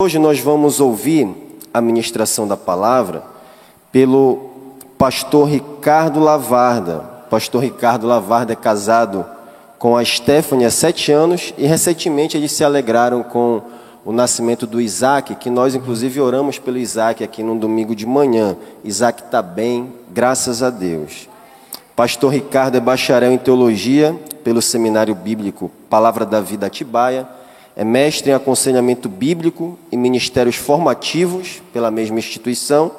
Hoje nós vamos ouvir a ministração da palavra pelo pastor Ricardo Lavarda. Pastor Ricardo Lavarda é casado com a Stephanie há sete anos e recentemente eles se alegraram com o nascimento do Isaac, que nós inclusive oramos pelo Isaac aqui no domingo de manhã. Isaac está bem, graças a Deus. Pastor Ricardo é bacharel em teologia pelo Seminário Bíblico Palavra da Vida Atibaia é mestre em aconselhamento bíblico e ministérios formativos pela mesma instituição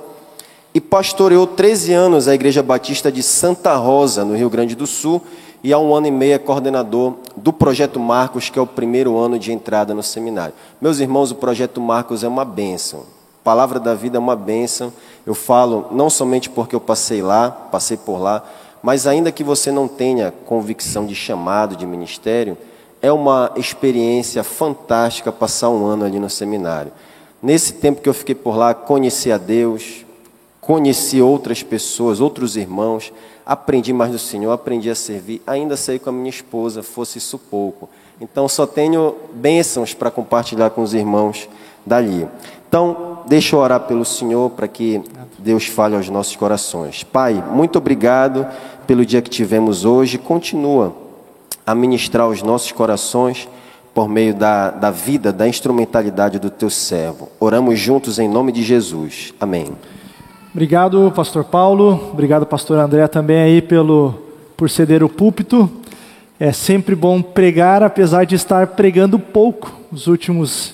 e pastoreou 13 anos a Igreja Batista de Santa Rosa, no Rio Grande do Sul, e há um ano e meio é coordenador do Projeto Marcos, que é o primeiro ano de entrada no seminário. Meus irmãos, o Projeto Marcos é uma bênção. Palavra da vida é uma bênção. Eu falo não somente porque eu passei lá, passei por lá, mas ainda que você não tenha convicção de chamado, de ministério, é uma experiência fantástica passar um ano ali no seminário. Nesse tempo que eu fiquei por lá, conheci a Deus, conheci outras pessoas, outros irmãos, aprendi mais do Senhor, aprendi a servir, ainda saí com a minha esposa, fosse isso pouco. Então só tenho bênçãos para compartilhar com os irmãos dali. Então, deixa eu orar pelo Senhor para que Deus fale aos nossos corações. Pai, muito obrigado pelo dia que tivemos hoje. Continua a ministrar os nossos corações por meio da, da vida, da instrumentalidade do teu servo. Oramos juntos em nome de Jesus. Amém. Obrigado, pastor Paulo. Obrigado, pastor André, também aí pelo, por ceder o púlpito. É sempre bom pregar, apesar de estar pregando pouco. Os últimos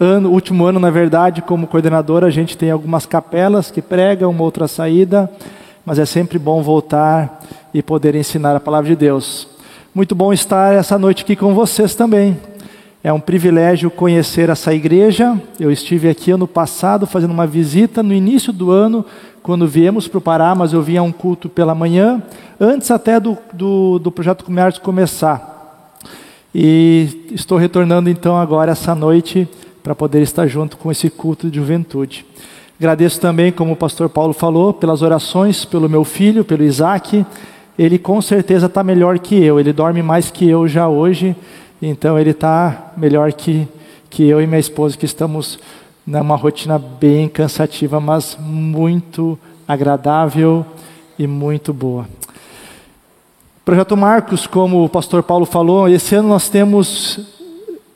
ano, último ano, na verdade, como coordenador, a gente tem algumas capelas que pregam, uma outra saída, mas é sempre bom voltar e poder ensinar a palavra de Deus. Muito bom estar essa noite aqui com vocês também. É um privilégio conhecer essa igreja. Eu estive aqui ano passado fazendo uma visita no início do ano, quando viemos para o Pará, mas eu vinha a um culto pela manhã, antes até do, do, do projeto Comércio começar. E estou retornando então agora essa noite para poder estar junto com esse culto de juventude. Agradeço também, como o pastor Paulo falou, pelas orações pelo meu filho, pelo Isaac ele com certeza está melhor que eu. Ele dorme mais que eu já hoje, então ele está melhor que, que eu e minha esposa, que estamos numa rotina bem cansativa, mas muito agradável e muito boa. Projeto Marcos, como o pastor Paulo falou, esse ano nós temos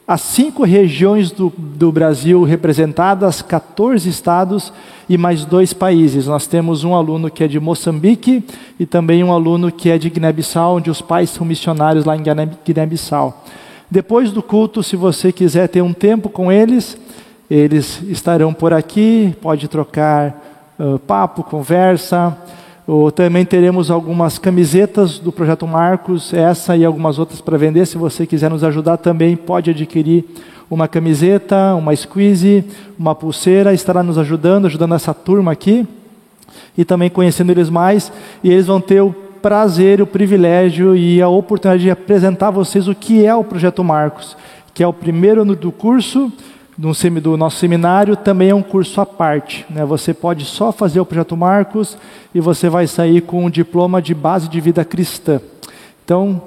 as cinco regiões do, do Brasil representadas, 14 estados e mais dois países. Nós temos um aluno que é de Moçambique e também um aluno que é de Guiné-Bissau, onde os pais são missionários lá em Guiné-Bissau. Depois do culto, se você quiser ter um tempo com eles, eles estarão por aqui, pode trocar uh, papo, conversa. Ou também teremos algumas camisetas do Projeto Marcos, essa e algumas outras para vender. Se você quiser nos ajudar também, pode adquirir uma camiseta, uma squeeze, uma pulseira, estará nos ajudando, ajudando essa turma aqui. E também conhecendo eles mais. E eles vão ter o prazer, o privilégio e a oportunidade de apresentar a vocês o que é o Projeto Marcos, que é o primeiro ano do curso do nosso seminário também é um curso à parte. Né? Você pode só fazer o Projeto Marcos e você vai sair com um diploma de base de vida cristã. Então,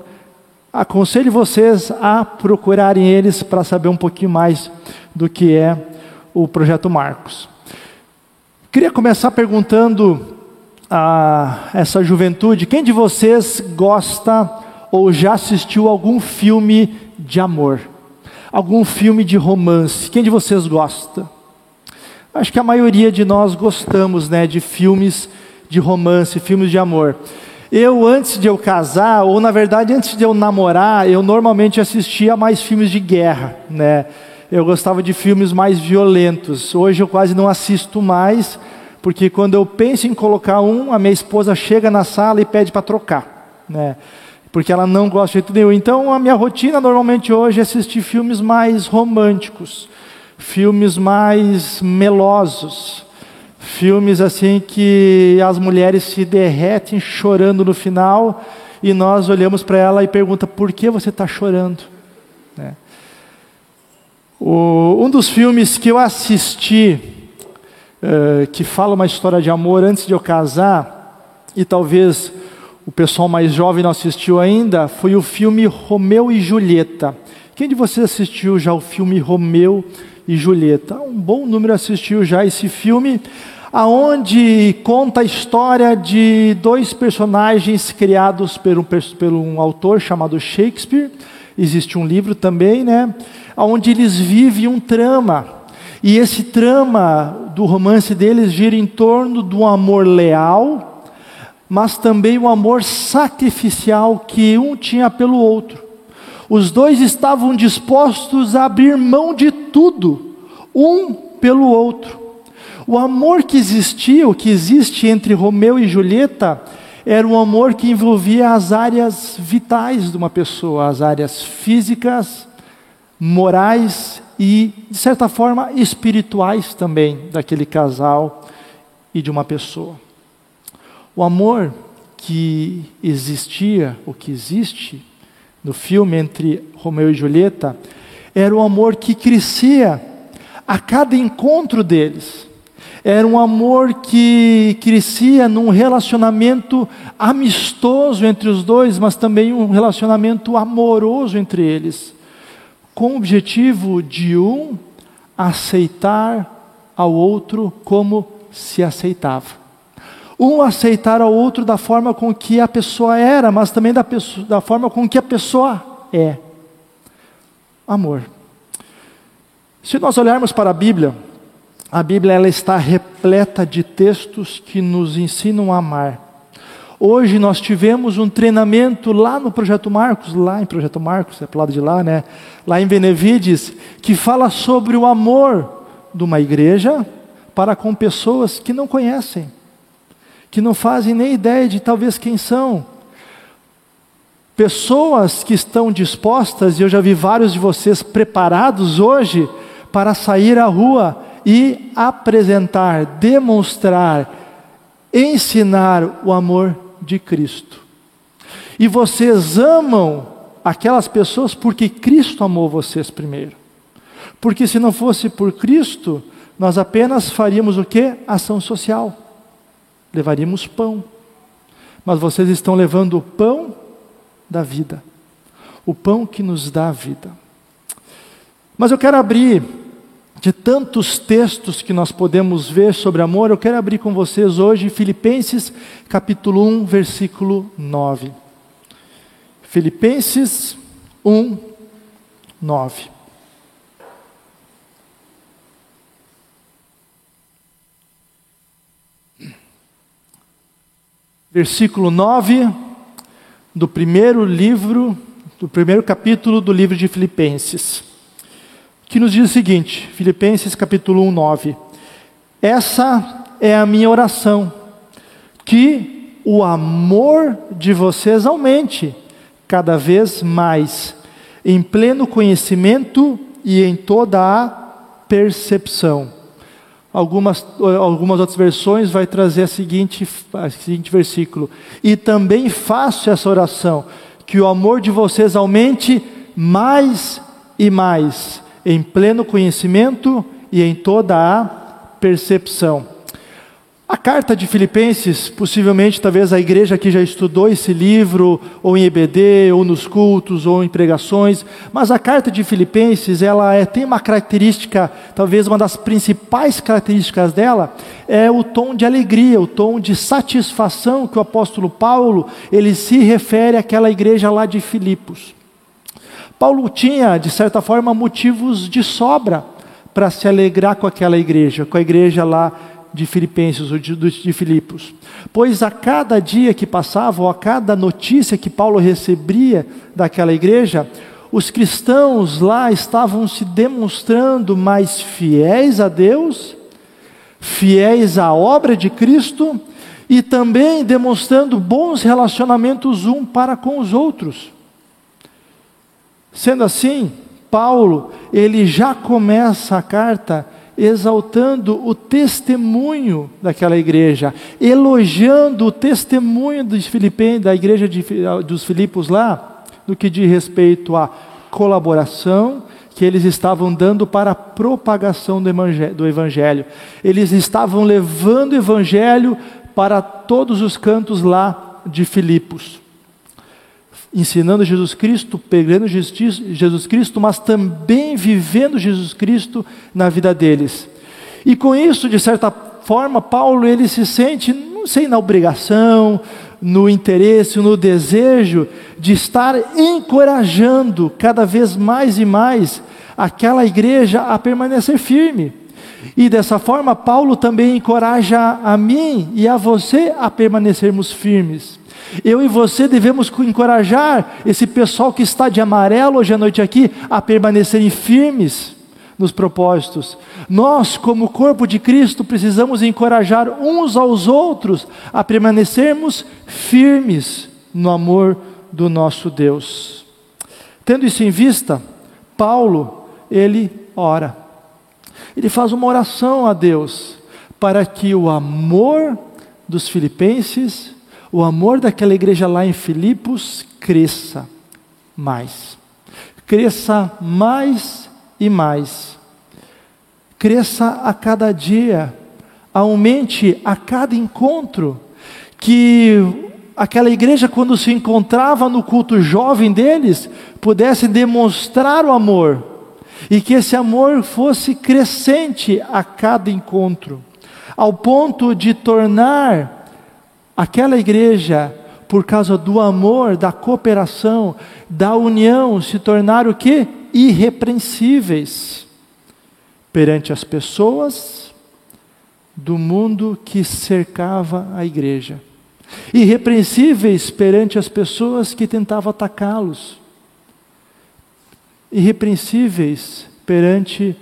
aconselho vocês a procurarem eles para saber um pouquinho mais do que é o Projeto Marcos. Queria começar perguntando a essa juventude: quem de vocês gosta ou já assistiu algum filme de amor? Algum filme de romance. Quem de vocês gosta? Acho que a maioria de nós gostamos, né, de filmes de romance, filmes de amor. Eu antes de eu casar, ou na verdade antes de eu namorar, eu normalmente assistia mais filmes de guerra, né? Eu gostava de filmes mais violentos. Hoje eu quase não assisto mais, porque quando eu penso em colocar um, a minha esposa chega na sala e pede para trocar, né? Porque ela não gosta de jeito nenhum. Então, a minha rotina normalmente hoje é assistir filmes mais românticos, filmes mais melosos, filmes assim que as mulheres se derretem chorando no final e nós olhamos para ela e pergunta por que você está chorando. Né? O, um dos filmes que eu assisti uh, que fala uma história de amor antes de eu casar e talvez o pessoal mais jovem não assistiu ainda, foi o filme Romeu e Julieta. Quem de vocês assistiu já o filme Romeu e Julieta. Um bom número assistiu já esse filme, aonde conta a história de dois personagens criados por um, por um autor chamado Shakespeare. Existe um livro também, né? Onde eles vivem um trama. E esse trama do romance deles gira em torno do amor leal, mas também o amor sacrificial que um tinha pelo outro. Os dois estavam dispostos a abrir mão de tudo, um pelo outro. O amor que existia, o que existe entre Romeu e Julieta, era um amor que envolvia as áreas vitais de uma pessoa, as áreas físicas, morais e, de certa forma, espirituais também daquele casal e de uma pessoa. O amor que existia, o que existe no filme entre Romeu e Julieta, era um amor que crescia a cada encontro deles. Era um amor que crescia num relacionamento amistoso entre os dois, mas também um relacionamento amoroso entre eles, com o objetivo de um aceitar ao outro como se aceitava um aceitar ao outro da forma com que a pessoa era, mas também da, pessoa, da forma com que a pessoa é. Amor. Se nós olharmos para a Bíblia, a Bíblia ela está repleta de textos que nos ensinam a amar. Hoje nós tivemos um treinamento lá no Projeto Marcos, lá em Projeto Marcos, é para lado de lá, né? Lá em Benevides, que fala sobre o amor de uma igreja para com pessoas que não conhecem que não fazem nem ideia de talvez quem são. Pessoas que estão dispostas, e eu já vi vários de vocês preparados hoje para sair à rua e apresentar, demonstrar, ensinar o amor de Cristo. E vocês amam aquelas pessoas porque Cristo amou vocês primeiro. Porque se não fosse por Cristo, nós apenas faríamos o que? Ação social levaríamos pão. Mas vocês estão levando o pão da vida, o pão que nos dá a vida. Mas eu quero abrir, de tantos textos que nós podemos ver sobre amor, eu quero abrir com vocês hoje Filipenses capítulo 1, versículo 9. Filipenses 1, 9. Versículo 9 do primeiro livro, do primeiro capítulo do livro de Filipenses, que nos diz o seguinte: Filipenses capítulo 1, 9. Essa é a minha oração, que o amor de vocês aumente cada vez mais, em pleno conhecimento e em toda a percepção Algumas, algumas outras versões vai trazer a seguinte, a seguinte versículo. E também faço essa oração, que o amor de vocês aumente mais e mais, em pleno conhecimento e em toda a percepção. A carta de Filipenses, possivelmente, talvez a igreja aqui já estudou esse livro, ou em EBD, ou nos cultos, ou em pregações, mas a carta de Filipenses, ela é, tem uma característica, talvez uma das principais características dela, é o tom de alegria, o tom de satisfação que o apóstolo Paulo, ele se refere àquela igreja lá de Filipos. Paulo tinha, de certa forma, motivos de sobra para se alegrar com aquela igreja, com a igreja lá de Filipenses, ou de, de Filipos. Pois a cada dia que passava, ou a cada notícia que Paulo recebia daquela igreja, os cristãos lá estavam se demonstrando mais fiéis a Deus, fiéis à obra de Cristo e também demonstrando bons relacionamentos um para com os outros. Sendo assim, Paulo, ele já começa a carta exaltando o testemunho daquela igreja, elogiando o testemunho dos Filipenses, da igreja de, dos Filipos lá, no que diz respeito à colaboração que eles estavam dando para a propagação do evangelho, do evangelho. Eles estavam levando o evangelho para todos os cantos lá de Filipos. Ensinando Jesus Cristo, pregando Jesus Cristo, mas também vivendo Jesus Cristo na vida deles. E com isso, de certa forma, Paulo ele se sente, não sei, na obrigação, no interesse, no desejo de estar encorajando cada vez mais e mais aquela igreja a permanecer firme. E dessa forma, Paulo também encoraja a mim e a você a permanecermos firmes. Eu e você devemos encorajar esse pessoal que está de amarelo hoje à noite aqui a permanecerem firmes nos propósitos. Nós, como corpo de Cristo, precisamos encorajar uns aos outros a permanecermos firmes no amor do nosso Deus. Tendo isso em vista, Paulo, ele ora. Ele faz uma oração a Deus para que o amor dos filipenses, o amor daquela igreja lá em Filipos cresça mais. Cresça mais e mais. Cresça a cada dia, aumente a cada encontro, que aquela igreja, quando se encontrava no culto jovem deles, pudesse demonstrar o amor, e que esse amor fosse crescente a cada encontro, ao ponto de tornar aquela igreja, por causa do amor, da cooperação, da união, se tornar o que? Irrepreensíveis perante as pessoas do mundo que cercava a igreja, irrepreensíveis perante as pessoas que tentavam atacá-los, irrepreensíveis perante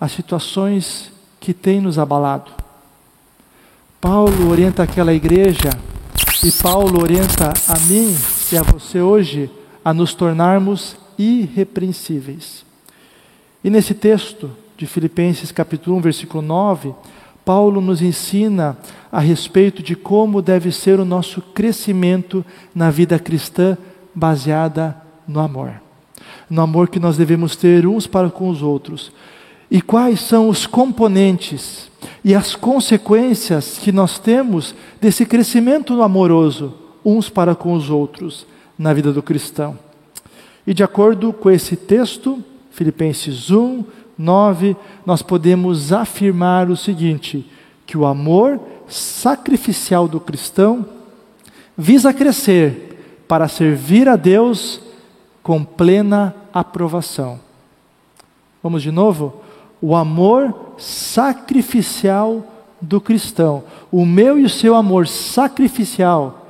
as situações que têm nos abalado. Paulo orienta aquela igreja e Paulo orienta a mim e a você hoje a nos tornarmos irrepreensíveis. E nesse texto, de Filipenses capítulo 1, versículo 9, Paulo nos ensina a respeito de como deve ser o nosso crescimento na vida cristã baseada no amor. No amor que nós devemos ter uns para com os outros. E quais são os componentes e as consequências que nós temos desse crescimento amoroso uns para com os outros na vida do cristão. E de acordo com esse texto, Filipenses 1, 9, nós podemos afirmar o seguinte: que o amor sacrificial do cristão visa crescer para servir a Deus com plena aprovação. Vamos de novo? O amor sacrificial do cristão, o meu e o seu amor sacrificial,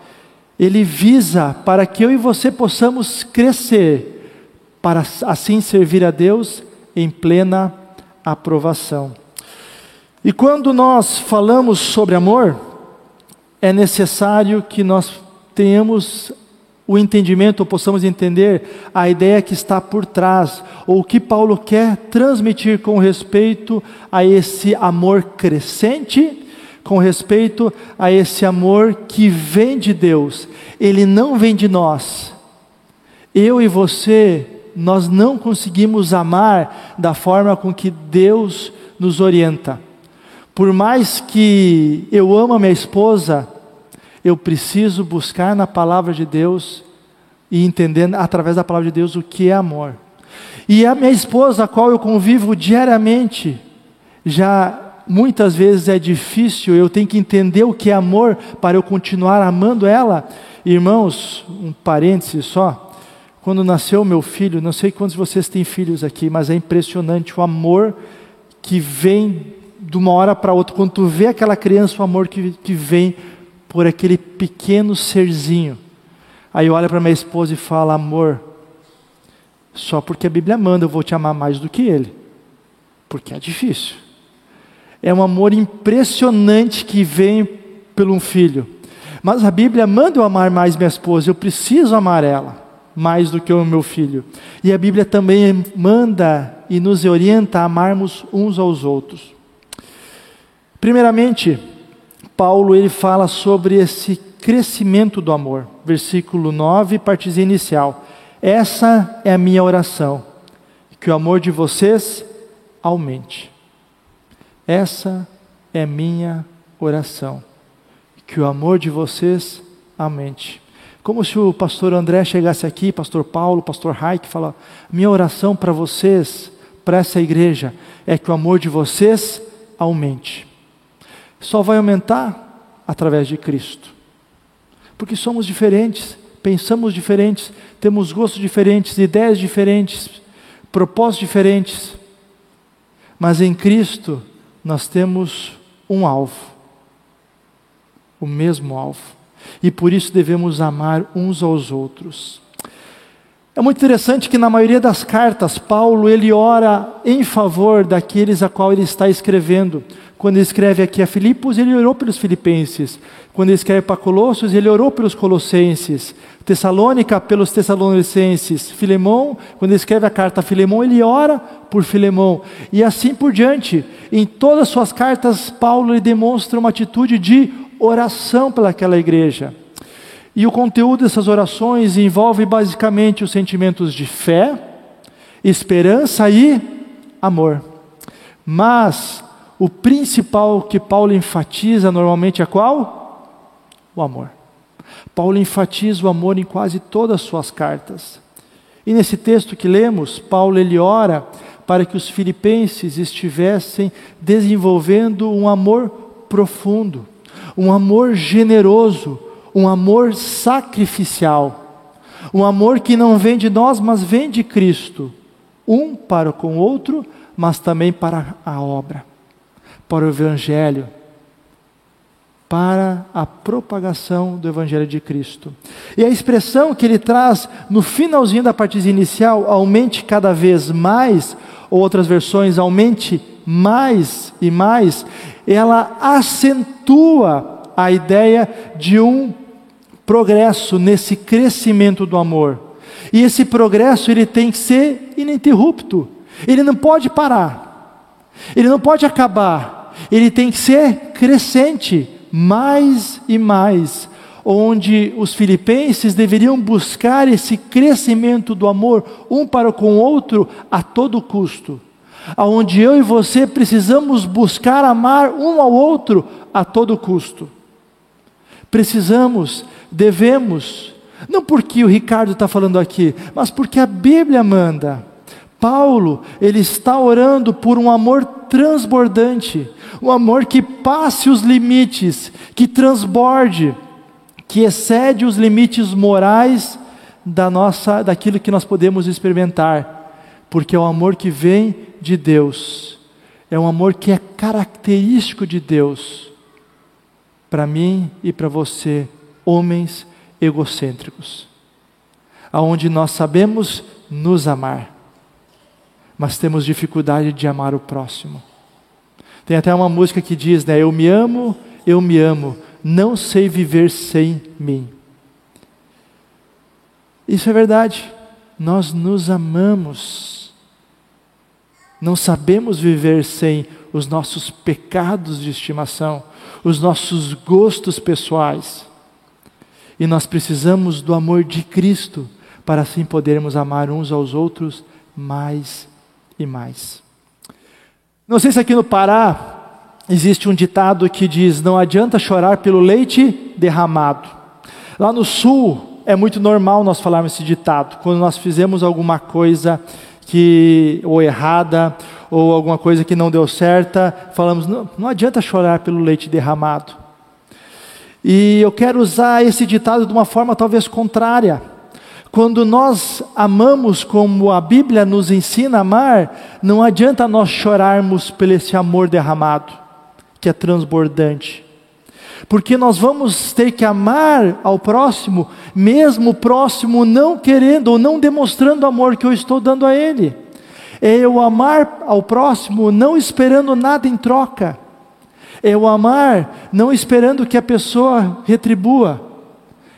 ele visa para que eu e você possamos crescer, para assim servir a Deus em plena aprovação. E quando nós falamos sobre amor, é necessário que nós tenhamos o entendimento, ou possamos entender a ideia que está por trás, ou o que Paulo quer transmitir com respeito a esse amor crescente, com respeito a esse amor que vem de Deus, ele não vem de nós. Eu e você nós não conseguimos amar da forma com que Deus nos orienta. Por mais que eu amo a minha esposa, eu preciso buscar na palavra de Deus e entender através da palavra de Deus o que é amor. E a minha esposa, a qual eu convivo diariamente, já muitas vezes é difícil, eu tenho que entender o que é amor para eu continuar amando ela. Irmãos, um parêntese só, quando nasceu meu filho, não sei quantos de vocês têm filhos aqui, mas é impressionante o amor que vem de uma hora para outra. Quando tu vê aquela criança, o amor que, que vem por aquele pequeno serzinho. Aí olha para minha esposa e fala: Amor, só porque a Bíblia manda eu vou te amar mais do que ele, porque é difícil. É um amor impressionante que vem pelo um filho. Mas a Bíblia manda eu amar mais minha esposa, eu preciso amar ela mais do que o meu filho. E a Bíblia também manda e nos orienta a amarmos uns aos outros. Primeiramente, Paulo ele fala sobre esse crescimento do amor. Versículo 9, partezinha inicial. Essa é a minha oração, que o amor de vocês aumente. Essa é minha oração, que o amor de vocês aumente. Como se o pastor André chegasse aqui, pastor Paulo, pastor Raik, fala: minha oração para vocês, para essa igreja, é que o amor de vocês aumente. Só vai aumentar através de Cristo. Porque somos diferentes, pensamos diferentes, temos gostos diferentes, ideias diferentes, propósitos diferentes. Mas em Cristo nós temos um alvo, o mesmo alvo. E por isso devemos amar uns aos outros. É muito interessante que na maioria das cartas Paulo ele ora em favor daqueles a qual ele está escrevendo. Quando ele escreve aqui a Filipos, ele orou pelos filipenses. Quando ele escreve para Colossos, ele orou pelos colossenses. Tessalônica, pelos tessalonicenses. Filemão, quando ele escreve a carta a Filemão, ele ora por Filemão. E assim por diante. Em todas as suas cartas, Paulo ele demonstra uma atitude de oração pelaquela igreja. E o conteúdo dessas orações envolve basicamente os sentimentos de fé, esperança e amor. Mas o principal que Paulo enfatiza normalmente é qual? O amor. Paulo enfatiza o amor em quase todas as suas cartas. E nesse texto que lemos, Paulo ele ora para que os filipenses estivessem desenvolvendo um amor profundo, um amor generoso, um amor sacrificial, um amor que não vem de nós, mas vem de Cristo, um para com o outro, mas também para a obra para o Evangelho, para a propagação do Evangelho de Cristo. E a expressão que ele traz no finalzinho da parte inicial, aumente cada vez mais, ou outras versões, aumente mais e mais, ela acentua a ideia de um progresso nesse crescimento do amor. E esse progresso ele tem que ser ininterrupto. Ele não pode parar. Ele não pode acabar ele tem que ser crescente, mais e mais, onde os filipenses deveriam buscar esse crescimento do amor um para com o outro a todo custo. Aonde eu e você precisamos buscar amar um ao outro a todo custo. Precisamos, devemos, não porque o Ricardo está falando aqui, mas porque a Bíblia manda. Paulo, ele está orando por um amor transbordante, um amor que passe os limites, que transborde, que excede os limites morais da nossa, daquilo que nós podemos experimentar, porque é o amor que vem de Deus, é um amor que é característico de Deus, para mim e para você, homens egocêntricos, aonde nós sabemos nos amar mas temos dificuldade de amar o próximo. Tem até uma música que diz, né? Eu me amo, eu me amo, não sei viver sem mim. Isso é verdade. Nós nos amamos. Não sabemos viver sem os nossos pecados de estimação, os nossos gostos pessoais. E nós precisamos do amor de Cristo para assim podermos amar uns aos outros mais e mais. Não sei se aqui no Pará existe um ditado que diz: não adianta chorar pelo leite derramado. Lá no sul é muito normal nós falarmos esse ditado, quando nós fizemos alguma coisa que ou errada ou alguma coisa que não deu certa, falamos não, não adianta chorar pelo leite derramado. E eu quero usar esse ditado de uma forma talvez contrária. Quando nós amamos como a Bíblia nos ensina a amar, não adianta nós chorarmos pelo esse amor derramado, que é transbordante. Porque nós vamos ter que amar ao próximo, mesmo o próximo não querendo ou não demonstrando o amor que eu estou dando a ele. É eu amar ao próximo não esperando nada em troca. É eu amar não esperando que a pessoa retribua.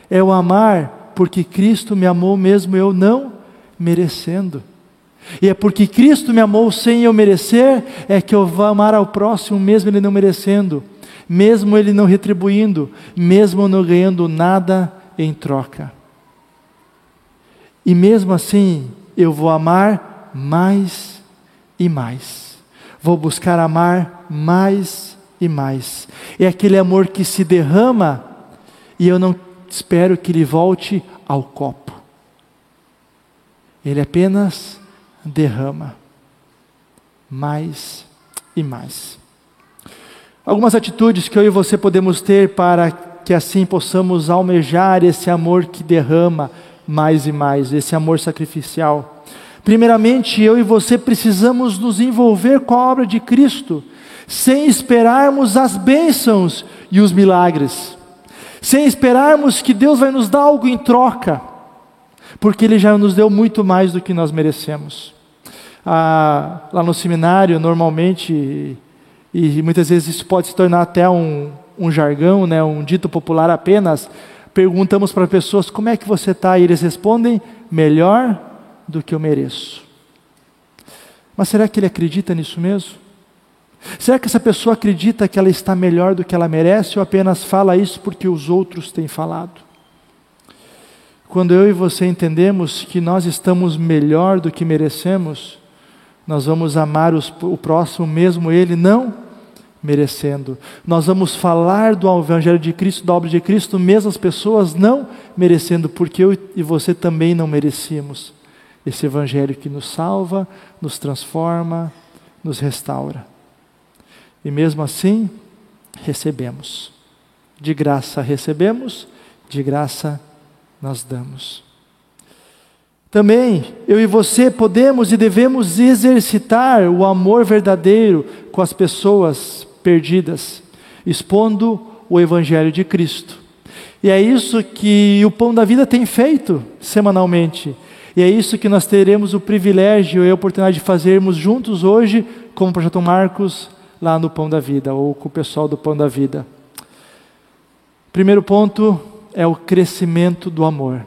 É eu amar porque Cristo me amou mesmo eu não merecendo. E é porque Cristo me amou sem eu merecer, é que eu vou amar ao próximo mesmo ele não merecendo, mesmo ele não retribuindo, mesmo não ganhando nada em troca. E mesmo assim, eu vou amar mais e mais. Vou buscar amar mais e mais. É aquele amor que se derrama e eu não espero que ele volte ao copo. Ele apenas derrama mais e mais. Algumas atitudes que eu e você podemos ter para que assim possamos almejar esse amor que derrama mais e mais, esse amor sacrificial. Primeiramente, eu e você precisamos nos envolver com a obra de Cristo, sem esperarmos as bênçãos e os milagres, sem esperarmos que Deus vai nos dar algo em troca, porque Ele já nos deu muito mais do que nós merecemos. Ah, lá no seminário, normalmente, e muitas vezes isso pode se tornar até um, um jargão, né, um dito popular apenas, perguntamos para pessoas como é que você está, e eles respondem: melhor do que eu mereço. Mas será que ele acredita nisso mesmo? Será que essa pessoa acredita que ela está melhor do que ela merece ou apenas fala isso porque os outros têm falado? Quando eu e você entendemos que nós estamos melhor do que merecemos, nós vamos amar os, o próximo mesmo ele não merecendo. Nós vamos falar do Evangelho de Cristo, da obra de Cristo, mesmo as pessoas não merecendo, porque eu e você também não merecíamos. Esse Evangelho que nos salva, nos transforma, nos restaura. E mesmo assim, recebemos. De graça recebemos, de graça nós damos. Também eu e você podemos e devemos exercitar o amor verdadeiro com as pessoas perdidas, expondo o Evangelho de Cristo. E é isso que o Pão da Vida tem feito semanalmente. E é isso que nós teremos o privilégio e a oportunidade de fazermos juntos hoje, como o Projeto Marcos, lá no Pão da Vida, ou com o pessoal do Pão da Vida. Primeiro ponto é o crescimento do amor,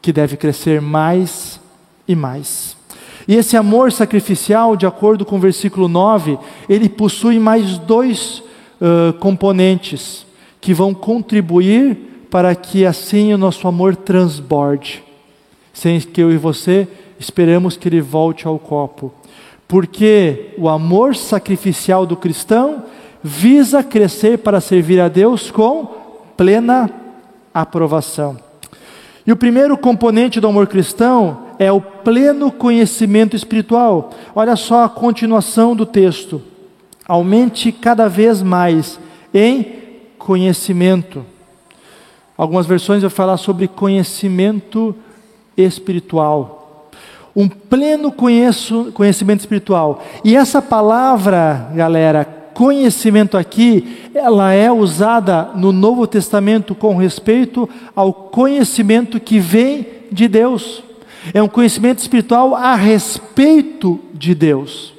que deve crescer mais e mais. E esse amor sacrificial, de acordo com o versículo 9, ele possui mais dois uh, componentes que vão contribuir para que assim o nosso amor transborde, sem que eu e você esperemos que ele volte ao copo. Porque o amor sacrificial do cristão visa crescer para servir a Deus com plena aprovação. E o primeiro componente do amor cristão é o pleno conhecimento espiritual. Olha só a continuação do texto. Aumente cada vez mais em conhecimento. Algumas versões vão falar sobre conhecimento espiritual. Um pleno conheço, conhecimento espiritual. E essa palavra, galera, conhecimento aqui, ela é usada no Novo Testamento com respeito ao conhecimento que vem de Deus é um conhecimento espiritual a respeito de Deus.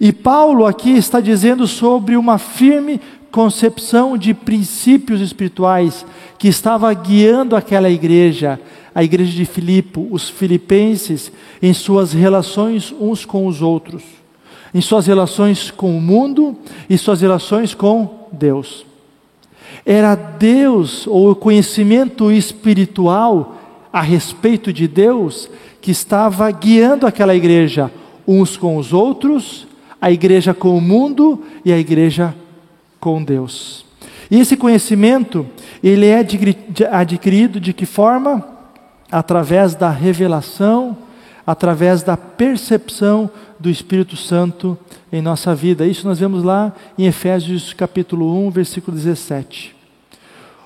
E Paulo aqui está dizendo sobre uma firme concepção de princípios espirituais que estava guiando aquela igreja, a igreja de Filipe, os filipenses, em suas relações uns com os outros, em suas relações com o mundo e suas relações com Deus. Era Deus, ou o conhecimento espiritual, a respeito de Deus que estava guiando aquela igreja, uns com os outros, a igreja com o mundo e a igreja com Deus. E esse conhecimento, ele é adquirido de que forma? Através da revelação, através da percepção do Espírito Santo em nossa vida. Isso nós vemos lá em Efésios capítulo 1, versículo 17.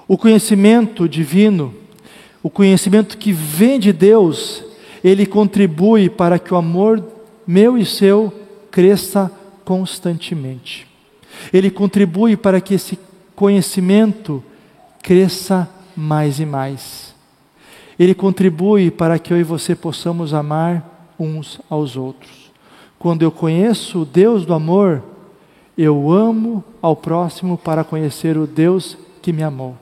O conhecimento divino o conhecimento que vem de Deus, ele contribui para que o amor meu e seu cresça constantemente. Ele contribui para que esse conhecimento cresça mais e mais. Ele contribui para que eu e você possamos amar uns aos outros. Quando eu conheço o Deus do amor, eu amo ao próximo para conhecer o Deus que me amou.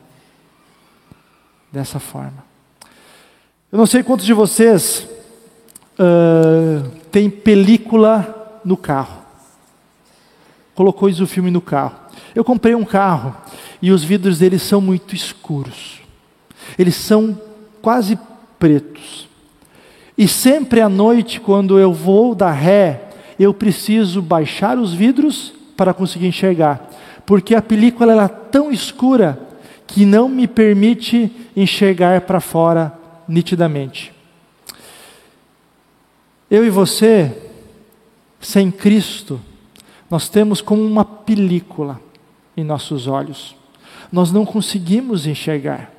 Dessa forma. Eu não sei quantos de vocês uh, tem película no carro. Colocou isso o filme no carro. Eu comprei um carro e os vidros dele são muito escuros. Eles são quase pretos. E sempre à noite, quando eu vou dar ré, eu preciso baixar os vidros para conseguir enxergar, porque a película era tão escura que não me permite enxergar para fora nitidamente. Eu e você, sem Cristo, nós temos como uma película em nossos olhos. Nós não conseguimos enxergar.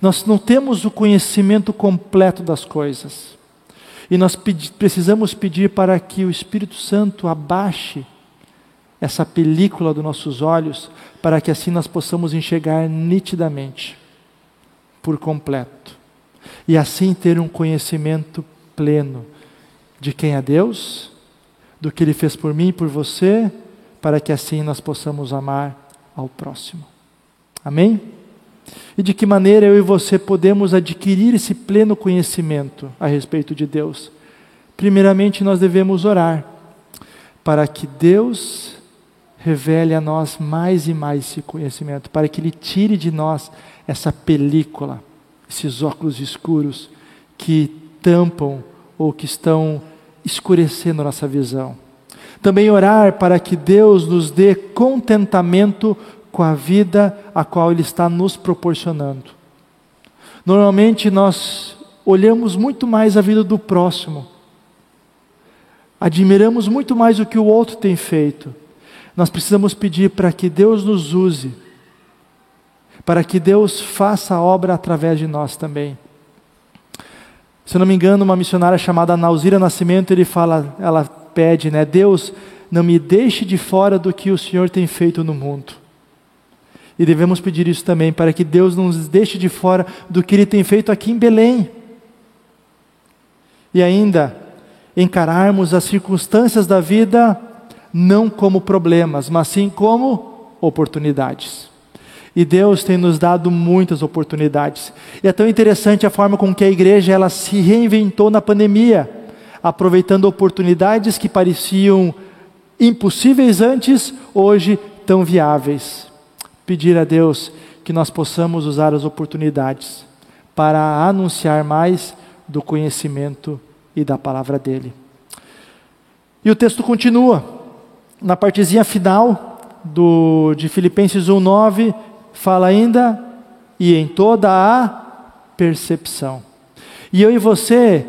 Nós não temos o conhecimento completo das coisas. E nós pedi, precisamos pedir para que o Espírito Santo abaixe essa película dos nossos olhos, para que assim nós possamos enxergar nitidamente, por completo. E assim ter um conhecimento pleno de quem é Deus, do que Ele fez por mim e por você, para que assim nós possamos amar ao próximo. Amém? E de que maneira eu e você podemos adquirir esse pleno conhecimento a respeito de Deus? Primeiramente, nós devemos orar para que Deus revele a nós mais e mais esse conhecimento, para que Ele tire de nós essa película, esses óculos escuros que tampam ou que estão escurecendo a nossa visão. Também orar para que Deus nos dê contentamento com a vida a qual Ele está nos proporcionando. Normalmente nós olhamos muito mais a vida do próximo, admiramos muito mais o que o outro tem feito. Nós precisamos pedir para que Deus nos use, para que Deus faça a obra através de nós também. Se eu não me engano, uma missionária chamada Nauzira Nascimento, ele fala, ela pede, né, Deus, não me deixe de fora do que o Senhor tem feito no mundo. E devemos pedir isso também, para que Deus não nos deixe de fora do que Ele tem feito aqui em Belém. E ainda, encararmos as circunstâncias da vida não como problemas, mas sim como oportunidades. E Deus tem nos dado muitas oportunidades. E é tão interessante a forma com que a igreja ela se reinventou na pandemia, aproveitando oportunidades que pareciam impossíveis antes, hoje tão viáveis pedir a Deus que nós possamos usar as oportunidades para anunciar mais do conhecimento e da palavra dele. E o texto continua, na partezinha final do, de Filipenses 1,9, fala ainda, e em toda a percepção. E eu e você,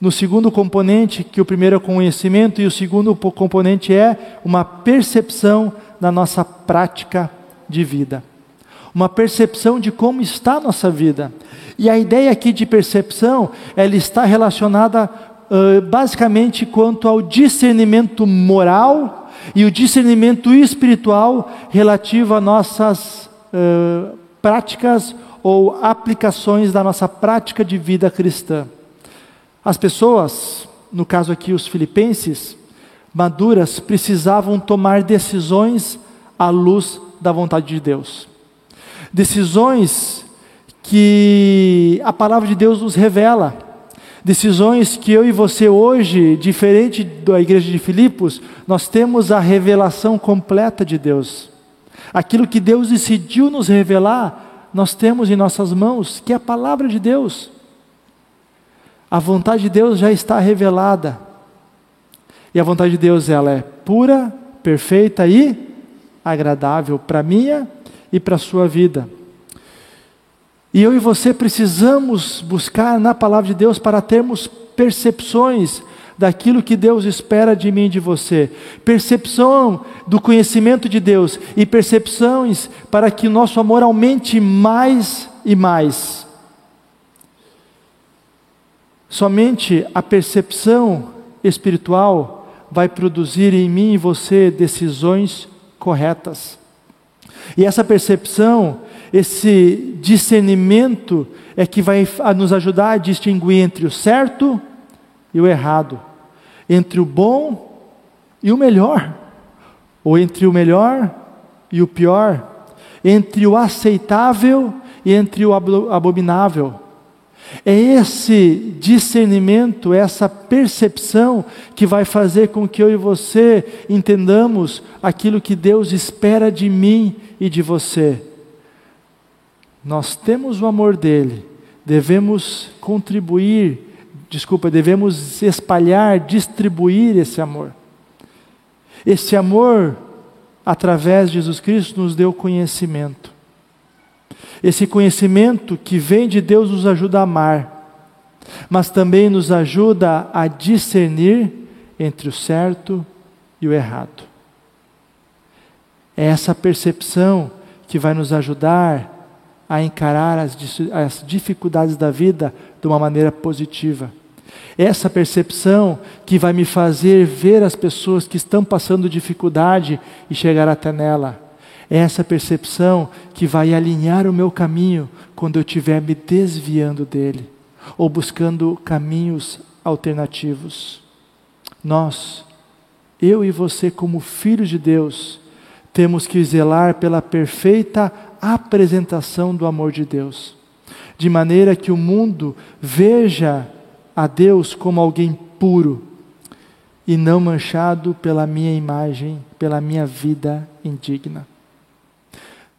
no segundo componente, que o primeiro é o conhecimento, e o segundo componente é uma percepção da nossa prática de vida, uma percepção de como está a nossa vida. E a ideia aqui de percepção, ela está relacionada uh, basicamente quanto ao discernimento moral e o discernimento espiritual relativo a nossas práticas ou aplicações da nossa prática de vida cristã. As pessoas, no caso aqui os filipenses, maduras, precisavam tomar decisões à luz da vontade de Deus. Decisões que a palavra de Deus nos revela. Decisões que eu e você hoje, diferente da igreja de Filipos, nós temos a revelação completa de Deus. Aquilo que Deus decidiu nos revelar, nós temos em nossas mãos, que é a palavra de Deus. A vontade de Deus já está revelada. E a vontade de Deus ela é pura, perfeita e agradável para minha e para a sua vida. E eu e você precisamos buscar na palavra de Deus para termos percepções daquilo que Deus espera de mim e de você. Percepção do conhecimento de Deus e percepções para que o nosso amor aumente mais e mais. Somente a percepção espiritual vai produzir em mim e você decisões corretas. E essa percepção, esse discernimento é que vai nos ajudar a distinguir entre o certo e o errado, entre o bom e o melhor, ou entre o melhor e o pior, entre o aceitável e entre o abominável. É esse discernimento, essa percepção que vai fazer com que eu e você entendamos aquilo que Deus espera de mim e de você. Nós temos o amor dele, devemos contribuir, desculpa, devemos espalhar, distribuir esse amor. Esse amor, através de Jesus Cristo, nos deu conhecimento. Esse conhecimento que vem de Deus nos ajuda a amar, mas também nos ajuda a discernir entre o certo e o errado. É essa percepção que vai nos ajudar a encarar as, as dificuldades da vida de uma maneira positiva. Essa percepção que vai me fazer ver as pessoas que estão passando dificuldade e chegar até nela. Essa percepção que vai alinhar o meu caminho quando eu estiver me desviando dele ou buscando caminhos alternativos. Nós, eu e você, como filhos de Deus, temos que zelar pela perfeita apresentação do amor de Deus, de maneira que o mundo veja a Deus como alguém puro e não manchado pela minha imagem, pela minha vida indigna.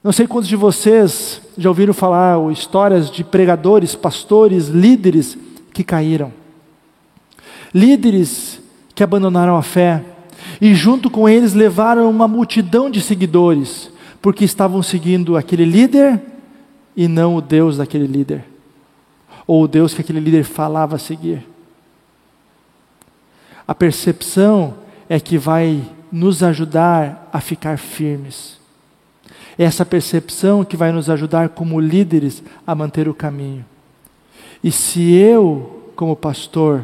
Não sei quantos de vocês já ouviram falar ou histórias de pregadores, pastores, líderes que caíram. Líderes que abandonaram a fé e junto com eles levaram uma multidão de seguidores, porque estavam seguindo aquele líder e não o Deus daquele líder ou o Deus que aquele líder falava seguir. A percepção é que vai nos ajudar a ficar firmes. É essa percepção que vai nos ajudar como líderes a manter o caminho. E se eu, como pastor,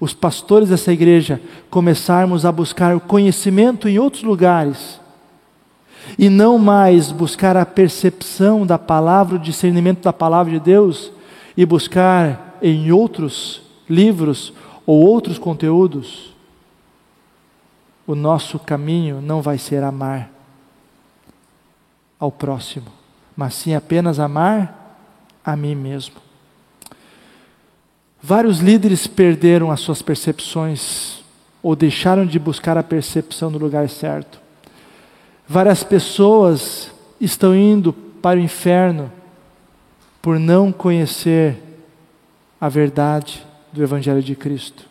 os pastores dessa igreja, começarmos a buscar o conhecimento em outros lugares, e não mais buscar a percepção da palavra, o discernimento da palavra de Deus, e buscar em outros livros ou outros conteúdos, o nosso caminho não vai ser amar ao próximo, mas sim apenas amar a mim mesmo. Vários líderes perderam as suas percepções ou deixaram de buscar a percepção no lugar certo. Várias pessoas estão indo para o inferno por não conhecer a verdade do Evangelho de Cristo,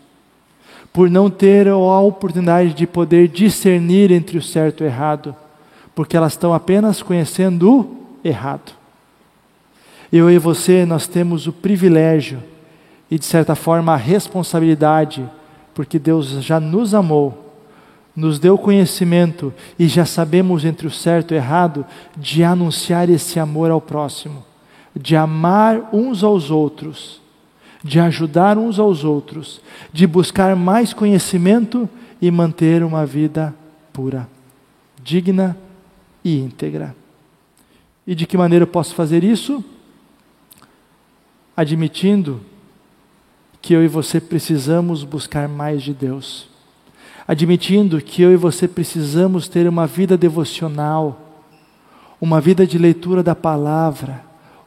por não ter a oportunidade de poder discernir entre o certo e o errado, porque elas estão apenas conhecendo o errado. Eu e você, nós temos o privilégio e, de certa forma, a responsabilidade, porque Deus já nos amou, nos deu conhecimento e já sabemos entre o certo e o errado, de anunciar esse amor ao próximo de amar uns aos outros, de ajudar uns aos outros, de buscar mais conhecimento e manter uma vida pura, digna e íntegra. E de que maneira eu posso fazer isso? Admitindo que eu e você precisamos buscar mais de Deus. Admitindo que eu e você precisamos ter uma vida devocional, uma vida de leitura da palavra,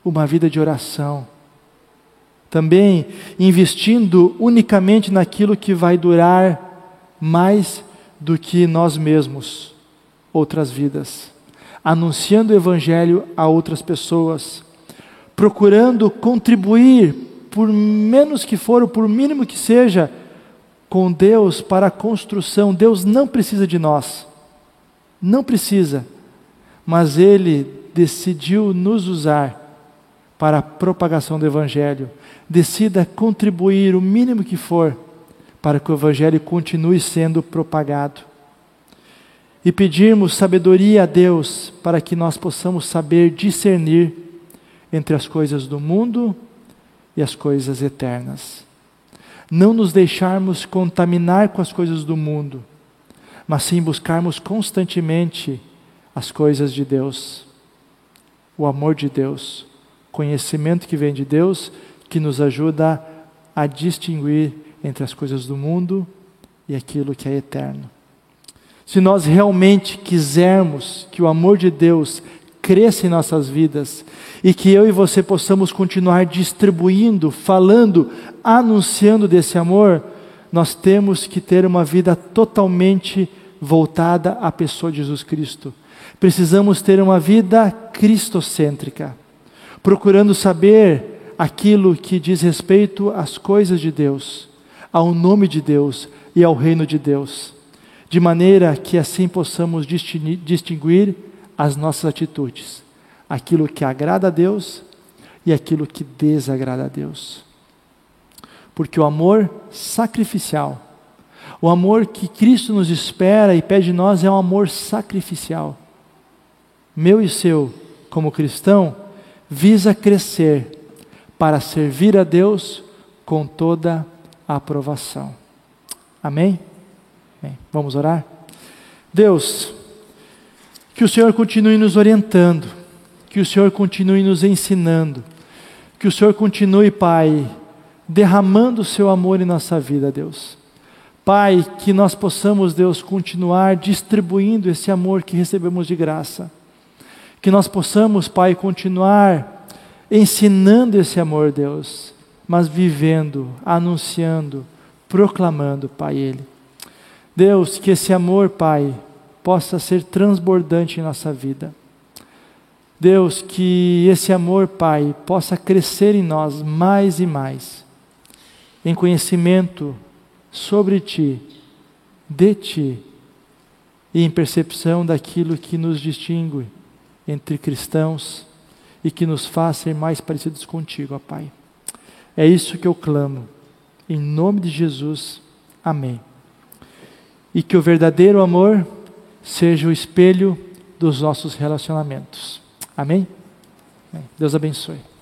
uma vida de oração. Também investindo unicamente naquilo que vai durar mais do que nós mesmos, outras vidas. Anunciando o Evangelho a outras pessoas. Procurando contribuir, por menos que for, ou por mínimo que seja, com Deus para a construção. Deus não precisa de nós. Não precisa. Mas Ele decidiu nos usar para a propagação do Evangelho. Decida contribuir o mínimo que for para que o Evangelho continue sendo propagado. E pedirmos sabedoria a Deus para que nós possamos saber discernir entre as coisas do mundo e as coisas eternas. Não nos deixarmos contaminar com as coisas do mundo, mas sim buscarmos constantemente as coisas de Deus, o amor de Deus conhecimento que vem de Deus, que nos ajuda a distinguir entre as coisas do mundo e aquilo que é eterno. Se nós realmente quisermos que o amor de Deus cresça em nossas vidas e que eu e você possamos continuar distribuindo, falando, anunciando desse amor, nós temos que ter uma vida totalmente voltada à pessoa de Jesus Cristo. Precisamos ter uma vida cristocêntrica procurando saber aquilo que diz respeito às coisas de Deus, ao nome de Deus e ao reino de Deus, de maneira que assim possamos distinguir as nossas atitudes, aquilo que agrada a Deus e aquilo que desagrada a Deus. Porque o amor sacrificial, o amor que Cristo nos espera e pede de nós é um amor sacrificial. Meu e seu, como cristão, visa crescer para servir a Deus com toda a aprovação. Amém? Amém? Vamos orar? Deus, que o Senhor continue nos orientando, que o Senhor continue nos ensinando, que o Senhor continue, Pai, derramando o seu amor em nossa vida, Deus. Pai, que nós possamos, Deus, continuar distribuindo esse amor que recebemos de graça. Que nós possamos, Pai, continuar ensinando esse amor, Deus, mas vivendo, anunciando, proclamando, Pai, Ele. Deus, que esse amor, Pai, possa ser transbordante em nossa vida. Deus, que esse amor, Pai, possa crescer em nós mais e mais, em conhecimento sobre Ti, de Ti, e em percepção daquilo que nos distingue entre cristãos e que nos faz ser mais parecidos contigo, ó Pai. É isso que eu clamo, em nome de Jesus, amém. E que o verdadeiro amor seja o espelho dos nossos relacionamentos. Amém? Deus abençoe.